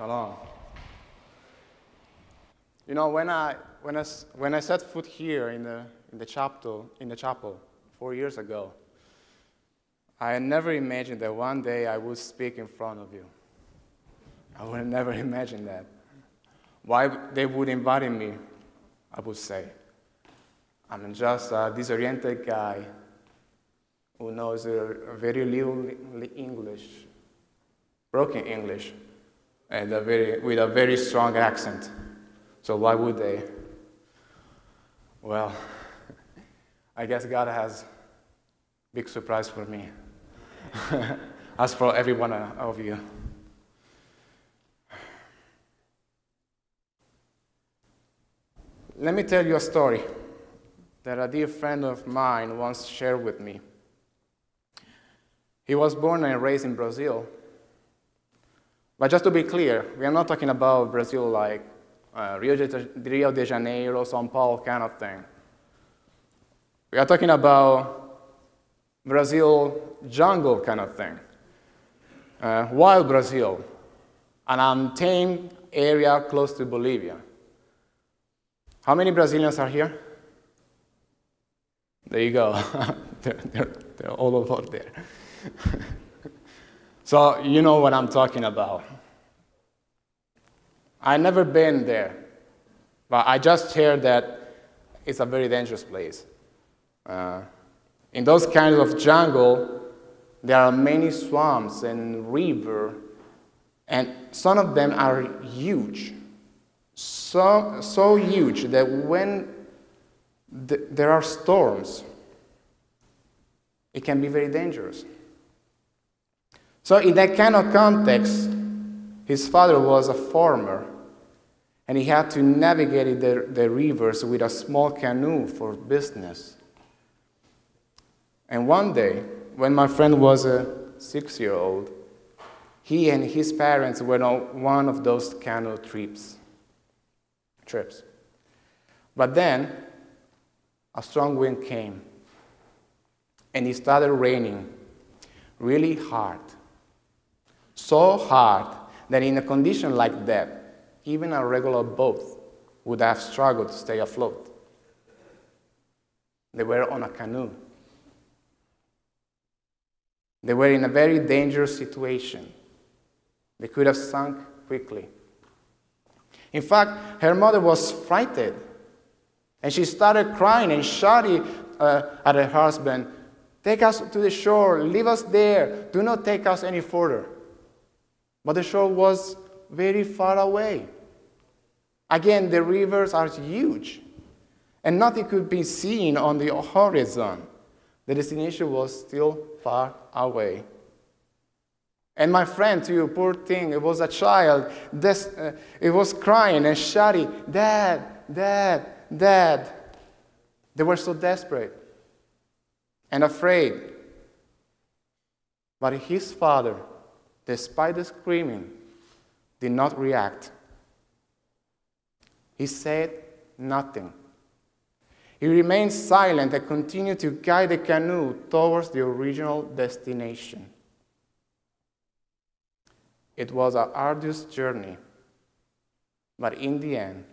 Shalom. You know, when I, when I, when I set foot here in the, in, the chapel, in the chapel four years ago, I never imagined that one day I would speak in front of you. I would never imagined that. Why they would invite me, I would say. I'm just a disoriented guy who knows very little English, broken English, and a very, with a very strong accent. So why would they? Well, I guess God has big surprise for me, as for every one of you. Let me tell you a story that a dear friend of mine once shared with me. He was born and raised in Brazil. But just to be clear, we are not talking about Brazil like uh, Rio, de, Janeiro, São Paulo kind of thing. We are talking about Brazil jungle kind of thing. Uh, wild Brazil, an untamed area close to Bolivia. How many Brazilians are here? There you go. they're, they're, they're all over there. so you know what I'm talking about. I've never been there, but I just heard that it's a very dangerous place. Uh, in those kinds of jungle, there are many swamps and river, and some of them are huge, so, so huge that when th- there are storms, it can be very dangerous. So, in that kind of context, his father was a farmer, and he had to navigate the, the rivers with a small canoe for business. And one day, when my friend was a six year old, he and his parents went on one of those canoe trips. trips. But then, a strong wind came, and it started raining really hard. So hard that in a condition like that, even a regular boat would have struggled to stay afloat. They were on a canoe. They were in a very dangerous situation. They could have sunk quickly. In fact, her mother was frightened. And she started crying and shouting uh, at her husband, Take us to the shore, leave us there, do not take us any further. But the shore was very far away. Again, the rivers are huge, and nothing could be seen on the horizon. The destination was still far away. And my friend, too, poor thing, it was a child, this, uh, it was crying and shouting, Dad, Dad, Dad. They were so desperate and afraid. But his father, despite the screaming, did not react. He said nothing. He remained silent and continued to guide the canoe towards the original destination. It was an arduous journey, but in the end,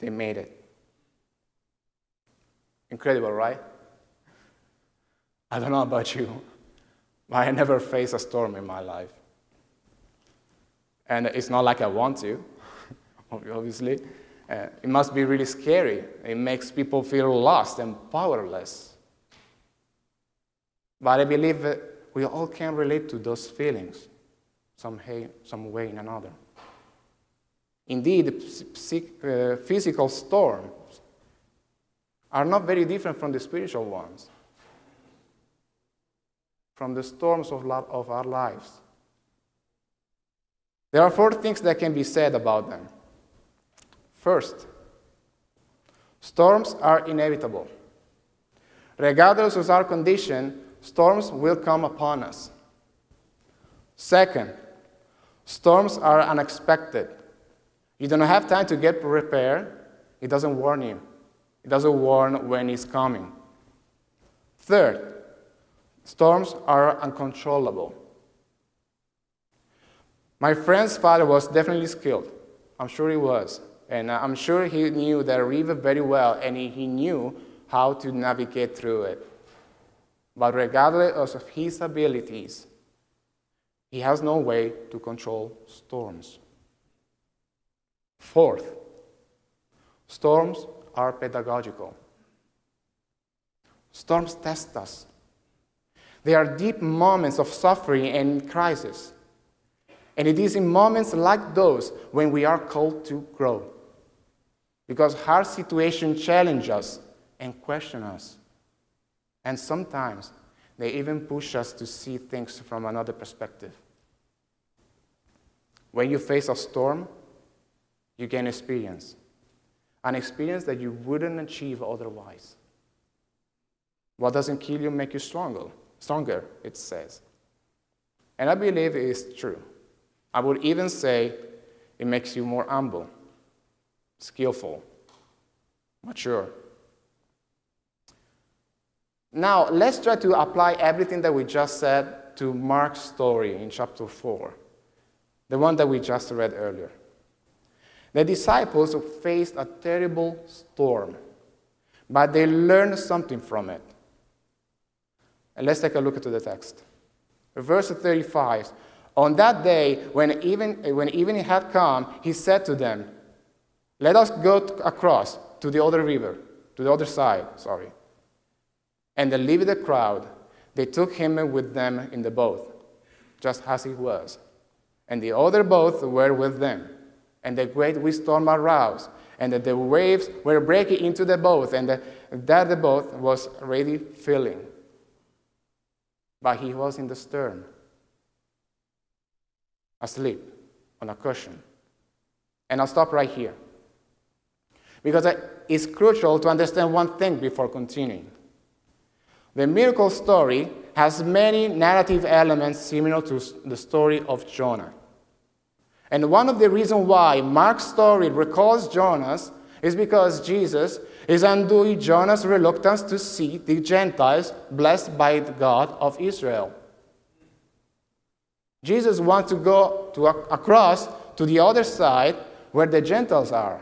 they made it. Incredible, right? I don't know about you, but I never faced a storm in my life. And it's not like I want to, obviously. Uh, it must be really scary. It makes people feel lost and powerless. But I believe we all can relate to those feelings some, hay, some way in another. Indeed, uh, physical storms are not very different from the spiritual ones, from the storms of, of our lives. There are four things that can be said about them. First, storms are inevitable. Regardless of our condition, storms will come upon us. Second, storms are unexpected. You don't have time to get prepared, it doesn't warn you. It doesn't warn when it's coming. Third, storms are uncontrollable. My friend's father was definitely skilled. I'm sure he was. And uh, I'm sure he knew the river very well and he knew how to navigate through it. But regardless of his abilities, he has no way to control storms. Fourth, storms are pedagogical. Storms test us. They are deep moments of suffering and crisis. And it is in moments like those when we are called to grow. Because hard situations challenge us and question us. And sometimes they even push us to see things from another perspective. When you face a storm, you gain experience, an experience that you wouldn't achieve otherwise. What doesn't kill you make you stronger, stronger, it says. And I believe it is true. I would even say it makes you more humble, skillful, mature. Now, let's try to apply everything that we just said to Mark's story in chapter 4, the one that we just read earlier. The disciples faced a terrible storm, but they learned something from it. And let's take a look at the text. Verse 35 on that day, when, even, when evening had come, he said to them, Let us go across to the other river, to the other side, sorry. And they leaving the crowd, they took him with them in the boat, just as he was. And the other boats were with them. And the great storm arose, and the waves were breaking into the boat, and the, that the boat was already filling. But he was in the stern asleep on a cushion. And I'll stop right here. Because it's crucial to understand one thing before continuing. The miracle story has many narrative elements similar to the story of Jonah. And one of the reasons why Mark's story recalls Jonah's is because Jesus is undoing Jonah's reluctance to see the Gentiles blessed by the God of Israel. Jesus wants to go to across to the other side where the Gentiles are.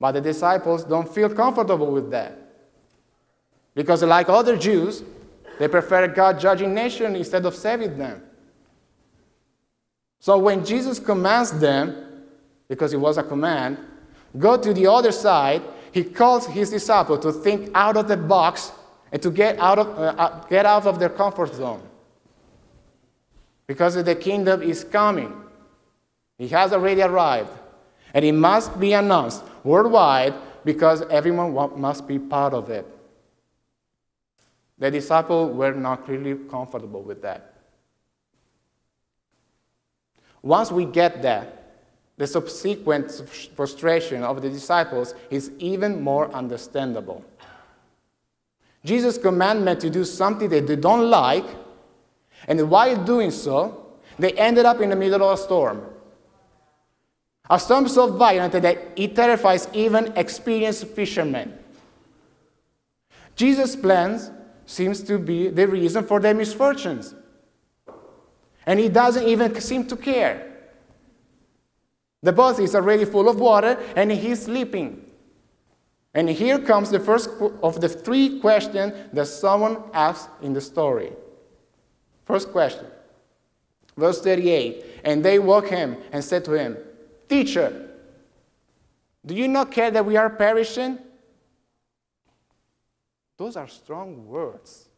But the disciples don't feel comfortable with that. Because, like other Jews, they prefer God judging nation instead of saving them. So, when Jesus commands them, because it was a command, go to the other side, he calls his disciples to think out of the box and to get out of, uh, uh get out of their comfort zone because the kingdom is coming. It has already arrived. And it must be announced worldwide because everyone must be part of it. The disciples were not really comfortable with that. Once we get that, the subsequent frustration of the disciples is even more understandable. Jesus' commandment to do something that they don't like and while doing so, they ended up in the middle of a storm. A storm so violent that it terrifies even experienced fishermen. Jesus' plans seems to be the reason for their misfortunes. And he doesn't even seem to care. The boat is already full of water and he's sleeping. And here comes the first of the three questions that someone asks in the story. First question. Verse 38 And they woke him and said to him, Teacher, do you not care that we are perishing? Those are strong words.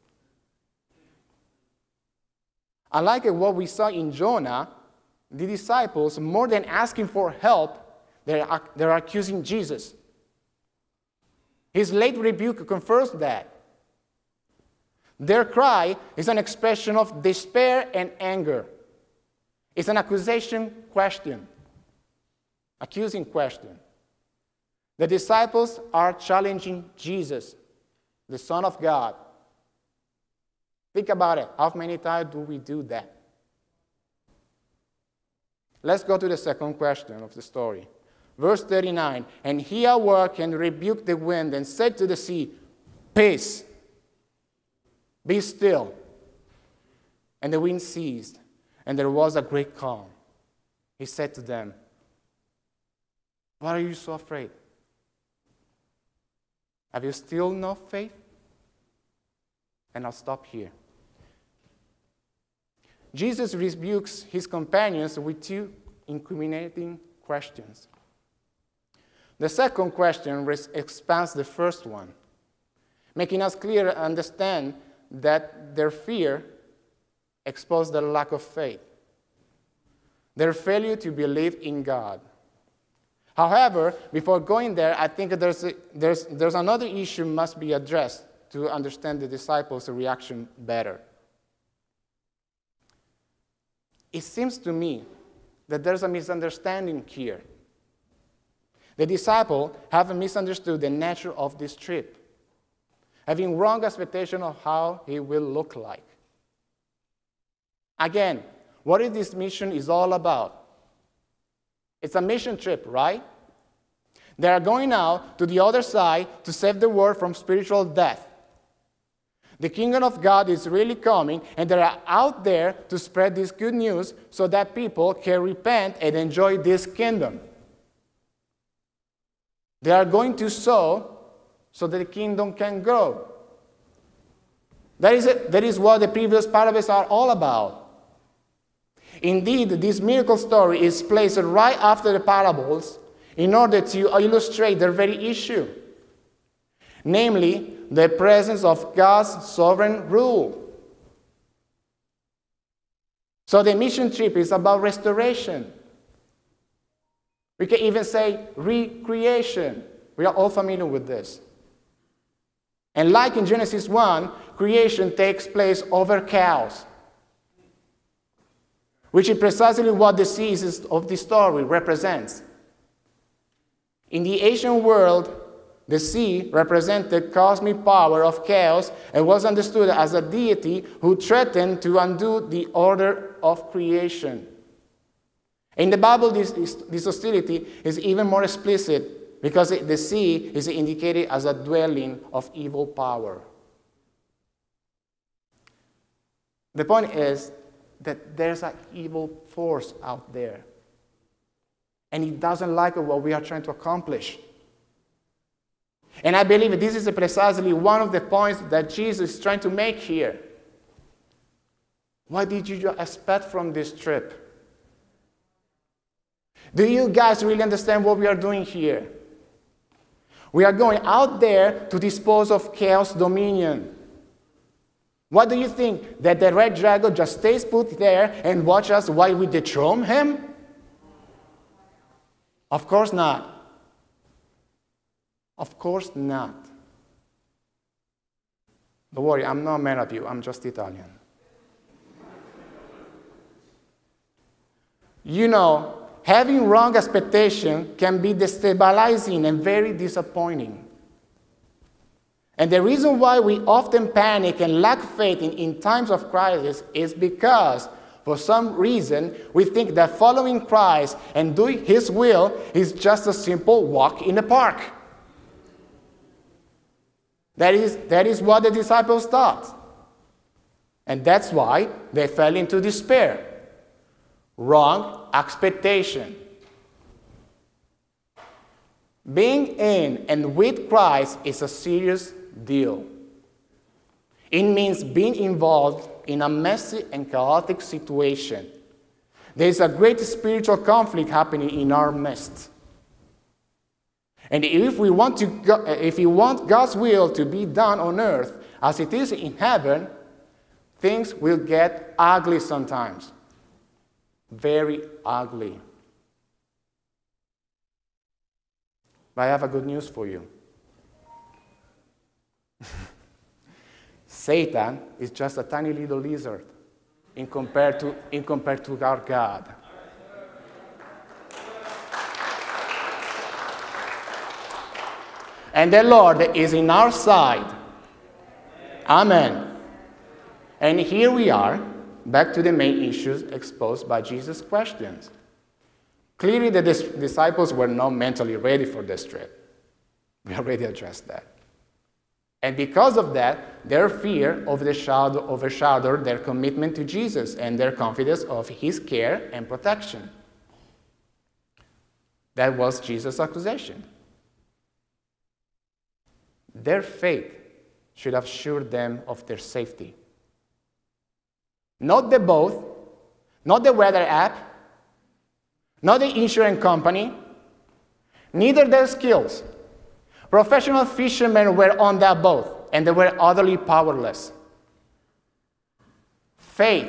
Unlike what we saw in Jonah, the disciples, more than asking for help, they're, they're accusing Jesus. His late rebuke confirms that. Their cry is an expression of despair and anger. It's an accusation question, accusing question. The disciples are challenging Jesus, the Son of God. Think about it. How many times do we do that? Let's go to the second question of the story. Verse 39 And he awoke and rebuked the wind and said to the sea, Peace, be still. And the wind ceased, and there was a great calm. He said to them, Why are you so afraid? Have you still no faith? And I'll stop here. Jesus rebukes his companions with two incriminating questions. The second question expands the first one, making us clear understand that their fear exposed their lack of faith, their failure to believe in God. However, before going there, I think there's, a, there's, there's another issue must be addressed to understand the disciples' reaction better. It seems to me that there's a misunderstanding here. The disciple have misunderstood the nature of this trip, having wrong expectation of how he will look like. Again, what is this mission is all about? It's a mission trip, right? They are going out to the other side to save the world from spiritual death. The kingdom of God is really coming, and they are out there to spread this good news so that people can repent and enjoy this kingdom. They are going to sow so that the kingdom can grow. That is, that is what the previous parables are all about. Indeed, this miracle story is placed right after the parables in order to illustrate their very issue namely, the presence of God's sovereign rule. So the mission trip is about restoration. We can even say recreation. We are all familiar with this. And like in Genesis 1, creation takes place over chaos, which is precisely what the seasons of the story represents. In the ancient world, the sea represented cosmic power of chaos and was understood as a deity who threatened to undo the order of creation. In the Bible, this, this hostility is even more explicit because the sea is indicated as a dwelling of evil power. The point is that there's an evil force out there, and it doesn't like what we are trying to accomplish. And I believe this is precisely one of the points that Jesus is trying to make here. What did you expect from this trip? Do you guys really understand what we are doing here? We are going out there to dispose of chaos dominion. What do you think? That the red dragon just stays put there and watch us while we dethrone him? Of course not. Of course not. Don't worry, I'm not mad at you, I'm just Italian. you know, having wrong expectation can be destabilizing and very disappointing. And the reason why we often panic and lack faith in, in times of crisis is because, for some reason, we think that following Christ and doing His will is just a simple walk in the park. That is, that is what the disciples thought. And that's why they fell into despair. Wrong expectation. Being in and with Christ is a serious deal. It means being involved in a messy and chaotic situation. There is a great spiritual conflict happening in our midst. And if we want, to if we want God's will to be done on earth as it is in heaven, things will get ugly sometimes. Very ugly. But I have a good news for you. Satan is just a tiny little lizard in compared to, in compared to our God. And the Lord is in our side. Amen. And here we are, back to the main issues exposed by Jesus' questions. Clearly, the dis- disciples were not mentally ready for this trip. We already addressed that. And because of that, their fear overshadowed their commitment to Jesus and their confidence of his care and protection. That was Jesus' accusation. Their faith should have assured them of their safety. Not the boat, not the weather app, not the insurance company, neither their skills. Professional fishermen were on that boat, and they were utterly powerless. Faith.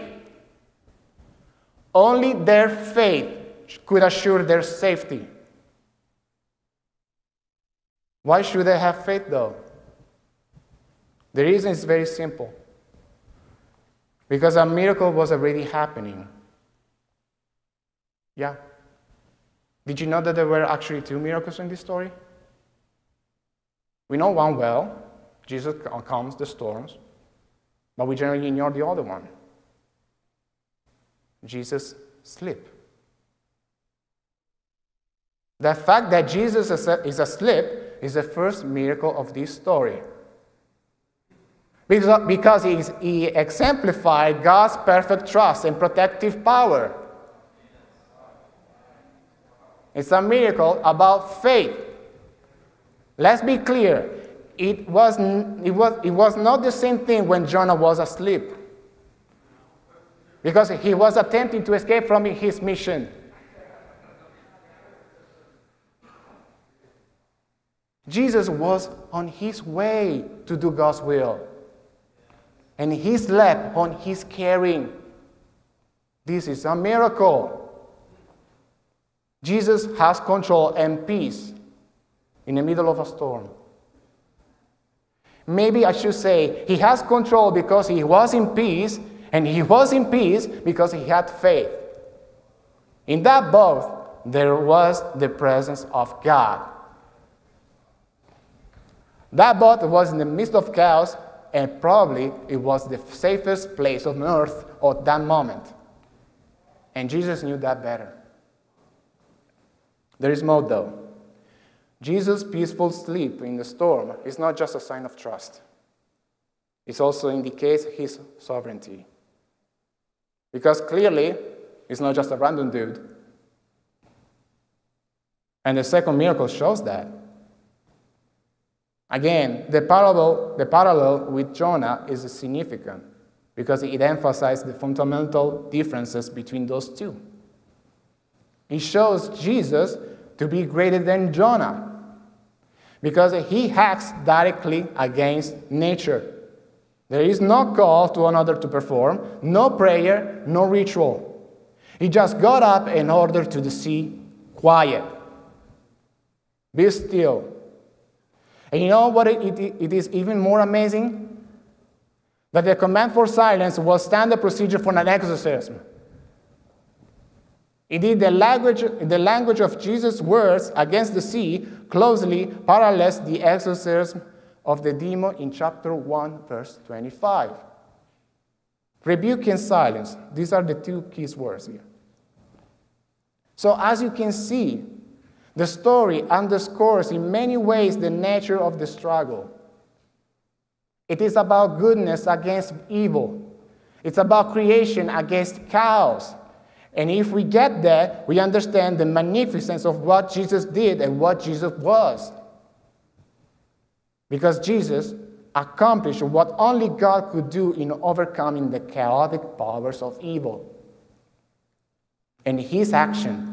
Only their faith could assure their safety. Why should they have faith, though? The reason is very simple because a miracle was already happening. Yeah. Did you know that there were actually two miracles in this story? We know one well Jesus uh, calms the storms, but we generally ignore the other one. Jesus sleep. The fact that Jesus is asleep is the first miracle of this story. Because he exemplified God's perfect trust and protective power. It's a miracle about faith. Let's be clear. It was, it, was, it was not the same thing when Jonah was asleep. Because he was attempting to escape from his mission. Jesus was on his way to do God's will. And he slept on his caring. This is a miracle. Jesus has control and peace in the middle of a storm. Maybe I should say he has control because he was in peace, and he was in peace because he had faith. In that boat, there was the presence of God. That boat was in the midst of chaos, and probably it was the safest place on earth at that moment. And Jesus knew that better. There is more, though. Jesus' peaceful sleep in the storm is not just a sign of trust, it also indicates his sovereignty. Because clearly, he's not just a random dude. And the second miracle shows that. Again, the parallel, the parallel with Jonah is significant because it emphasizes the fundamental differences between those two. It shows Jesus to be greater than Jonah because he acts directly against nature. There is no call to another to perform, no prayer, no ritual. He just got up in order to the sea quiet. Be still and you know what it, it, it is even more amazing? That the command for silence was standard procedure for an exorcism. Indeed, the language, the language of Jesus' words against the sea closely parallels the exorcism of the demon in chapter 1, verse 25. Rebuke and silence, these are the two key words here. So, as you can see, the story underscores in many ways the nature of the struggle. It is about goodness against evil, it's about creation against chaos. And if we get that, we understand the magnificence of what Jesus did and what Jesus was. Because Jesus accomplished what only God could do in overcoming the chaotic powers of evil. And his action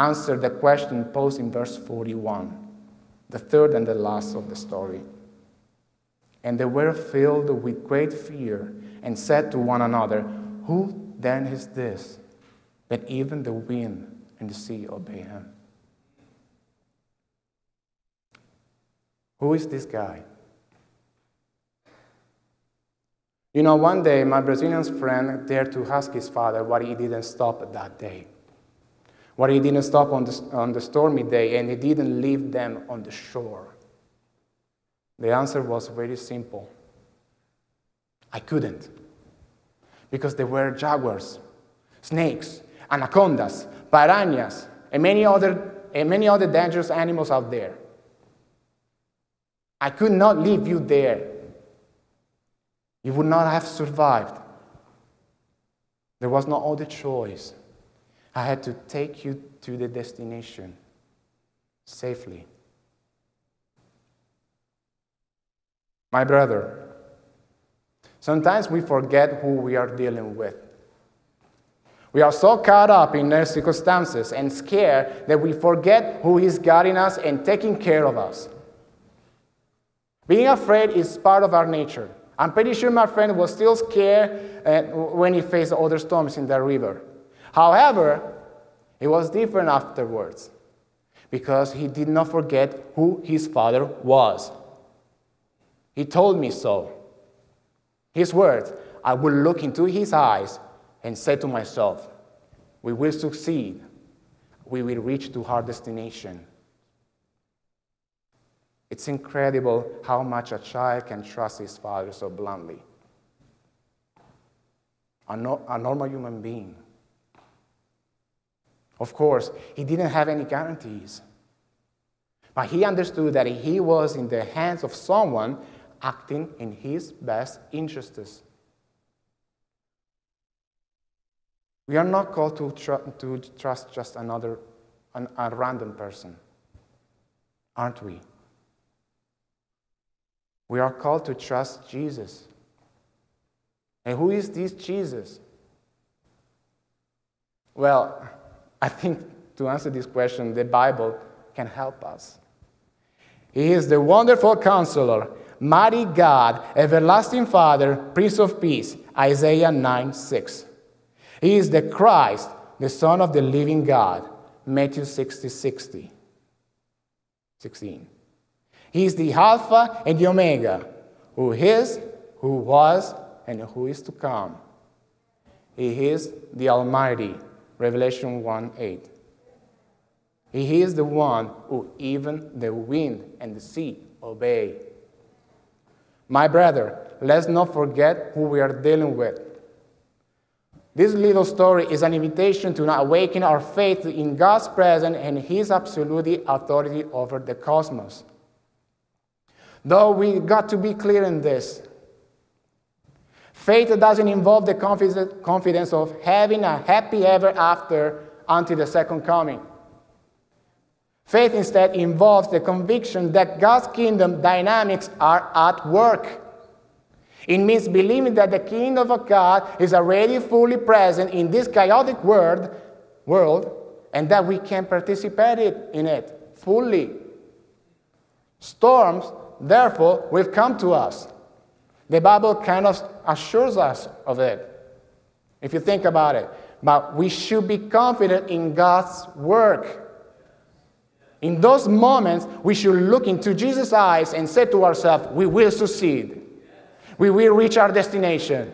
answer the question posed in verse 41, the third and the last of the story. And they were filled with great fear and said to one another, Who then is this that even the wind and the sea obey him? Who is this guy? You know, one day my Brazilian friend dared to ask his father why he didn't stop that day. Why he didn't stop on the, on the stormy day and he didn't leave them on the shore. The answer was very simple I couldn't. Because there were jaguars, snakes, anacondas, piranhas, and many other, and many other dangerous animals out there. I could not leave you there. You would not have survived. There was no other choice. I had to take you to the destination safely. My brother, sometimes we forget who we are dealing with. We are so caught up in their circumstances and scared that we forget who is guiding us and taking care of us. Being afraid is part of our nature. I'm pretty sure my friend was still scared uh, when he faced other storms in the river. However, it was different afterwards because he did not forget who his father was. He told me so. His words, I will look into his eyes and say to myself, We will succeed. We will reach to our destination. It's incredible how much a child can trust his father so blindly. A, no, a normal human being. Of course, he didn't have any guarantees. But he understood that he was in the hands of someone acting in his best interests. We are not called to, tr- to trust just another, an, a random person, aren't we? We are called to trust Jesus. And who is this Jesus? Well, I think to answer this question, the Bible can help us. He is the wonderful counselor, mighty God, everlasting Father, Prince of Peace, Isaiah 9 6. He is the Christ, the Son of the living God, Matthew 60 60. 16. He is the Alpha and the Omega, who is, who was, and who is to come. He is the Almighty, Revelation 1 8. He is the one who even the wind and the sea obey. My brother, let's not forget who we are dealing with. This little story is an invitation to awaken our faith in God's presence and His absolute authority over the cosmos. Though we got to be clear in this. Faith doesn't involve the confidence of having a happy ever after until the second coming. Faith instead involves the conviction that God's kingdom dynamics are at work. It means believing that the kingdom of God is already fully present in this chaotic world, world and that we can participate in it fully. Storms therefore, will come to us. The Bible kind of assures us of it, if you think about it. But we should be confident in God's work. In those moments, we should look into Jesus' eyes and say to ourselves, We will succeed. We will reach our destination.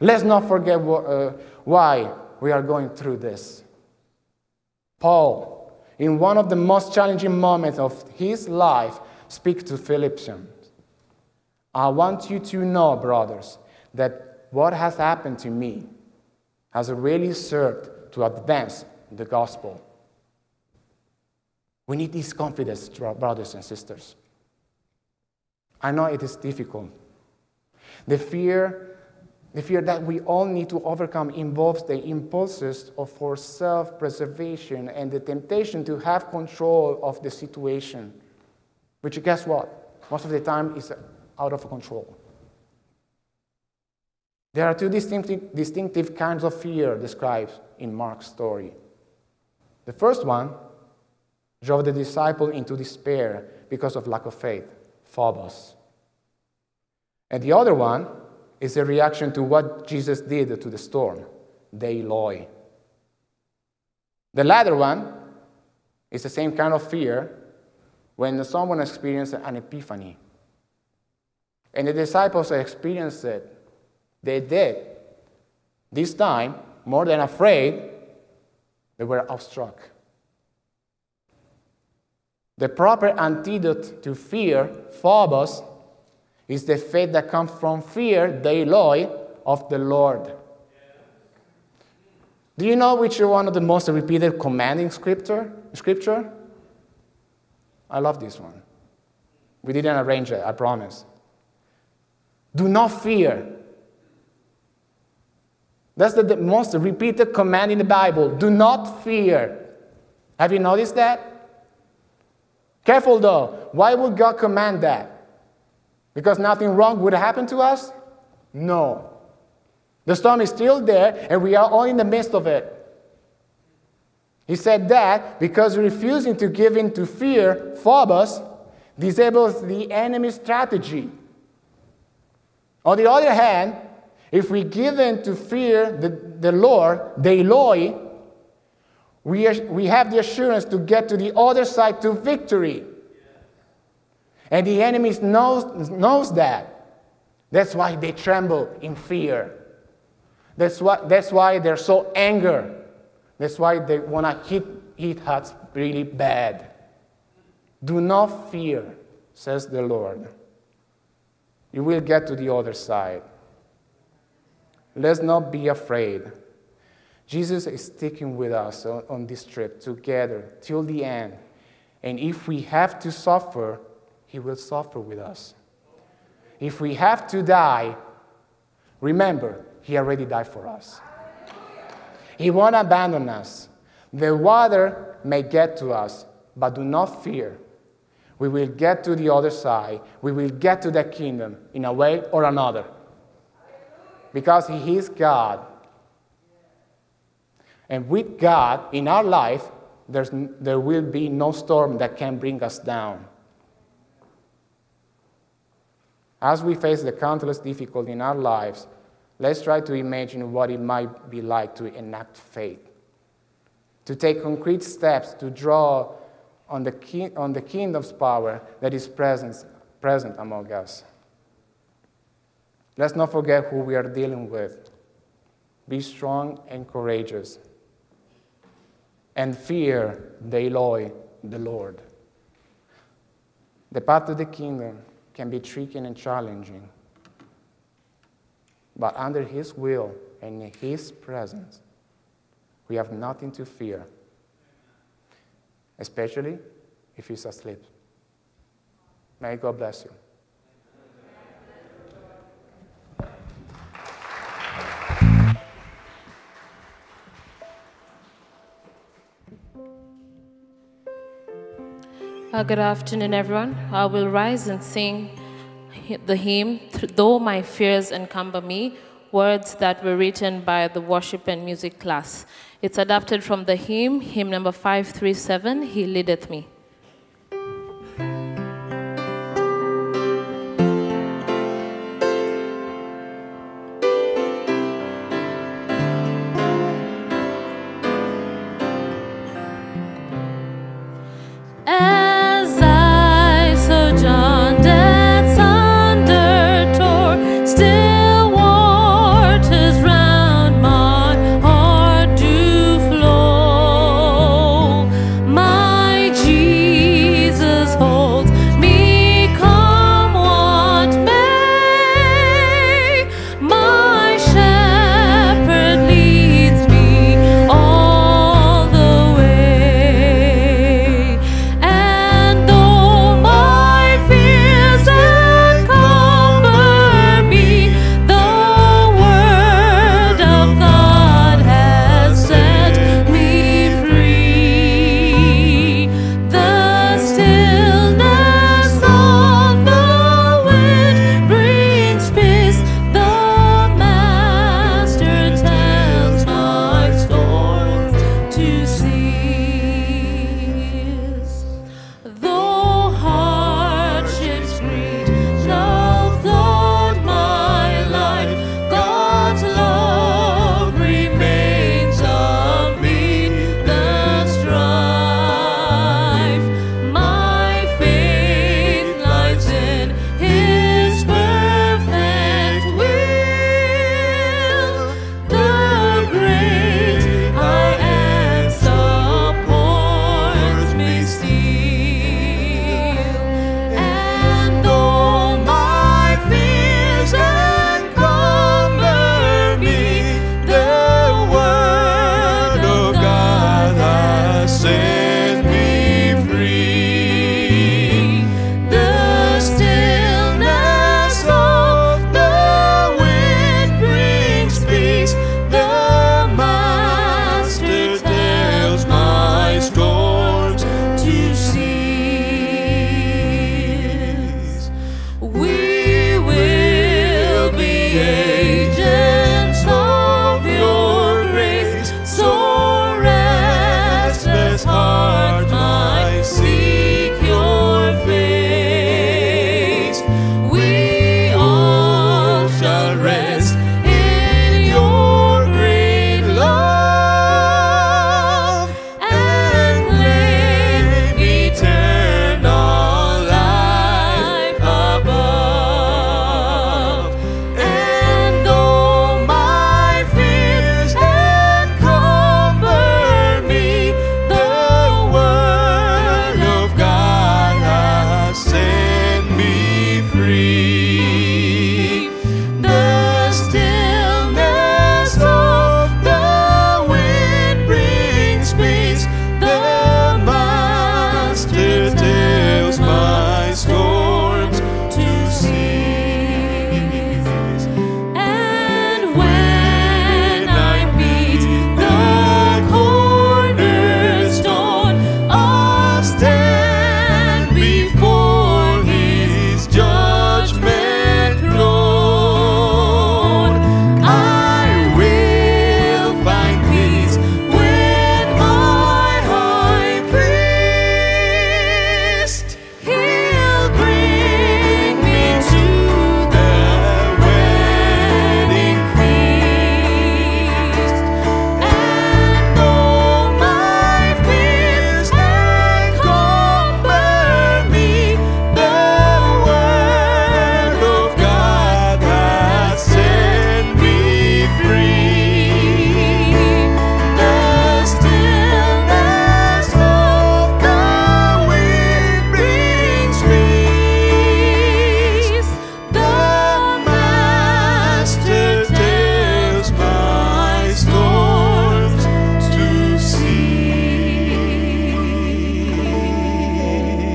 Let's not forget uh, why we are going through this. Paul, in one of the most challenging moments of his life, speak to Philippians. I want you to know, brothers, that what has happened to me has really served to advance the gospel. We need this confidence, brothers and sisters. I know it is difficult. The fear, the fear that we all need to overcome involves the impulses of for self-preservation and the temptation to have control of the situation which guess what? Most of the time is out of control. There are two distinctive, distinctive kinds of fear described in Mark's story. The first one drove the disciple into despair because of lack of faith, phobos. And the other one is a reaction to what Jesus did to the storm, dei loi. The latter one is the same kind of fear when someone experiences an epiphany. And the disciples experienced it. They did. This time, more than afraid, they were awestruck. The proper antidote to fear, phobos, is the faith that comes from fear, dei loi, of the Lord. Do you know which is one of the most repeated commanding scripture? scripture? I love this one. We didn't arrange it, I promise. Do not fear. That's the, most repeated command in the Bible. Do not fear. Have you noticed that? Careful though. Why would God command that? Because nothing wrong would happen to us? No. The storm is still there, and we are all in the midst of it. He said that because refusing to give in to fear, Phobos, disables the enemy's strategy. On the other hand, if we give in to fear the, the Lord, the Eloi, we, we have the assurance to get to the other side to victory. And the enemy knows, knows that. That's why they tremble in fear. That's why, that's why they're so angry. That's why they want to hit, hit us really bad. Do not fear, says the Lord. You will get to the other side. Let's not be afraid. Jesus is sticking with us on, on this trip together till the end. And if we have to suffer, He will suffer with us. If we have to die, remember, He already died for us. He won't abandon us. The water may get to us, but do not fear. We will get to the other side. We will get to the kingdom in a way or another. Because He is God. And with God in our life, there's, there will be no storm that can bring us down. As we face the countless difficulties in our lives, let's try to imagine what it might be like to enact faith, to take concrete steps to draw on the, ki- on the kingdom's power that is present, present among us. Let's not forget who we are dealing with. Be strong and courageous. And fear the Eloi, the Lord. The path to the kingdom can be tricky and challenging. But under His will and in His presence, we have nothing to fear especially if he's asleep. May God bless you. Uh, good afternoon, everyone. I will rise and sing the hymn, Though My Fears Encumber Me, words that were written by the worship and music class. It's adapted from the hymn, hymn number 537, He Leadeth Me.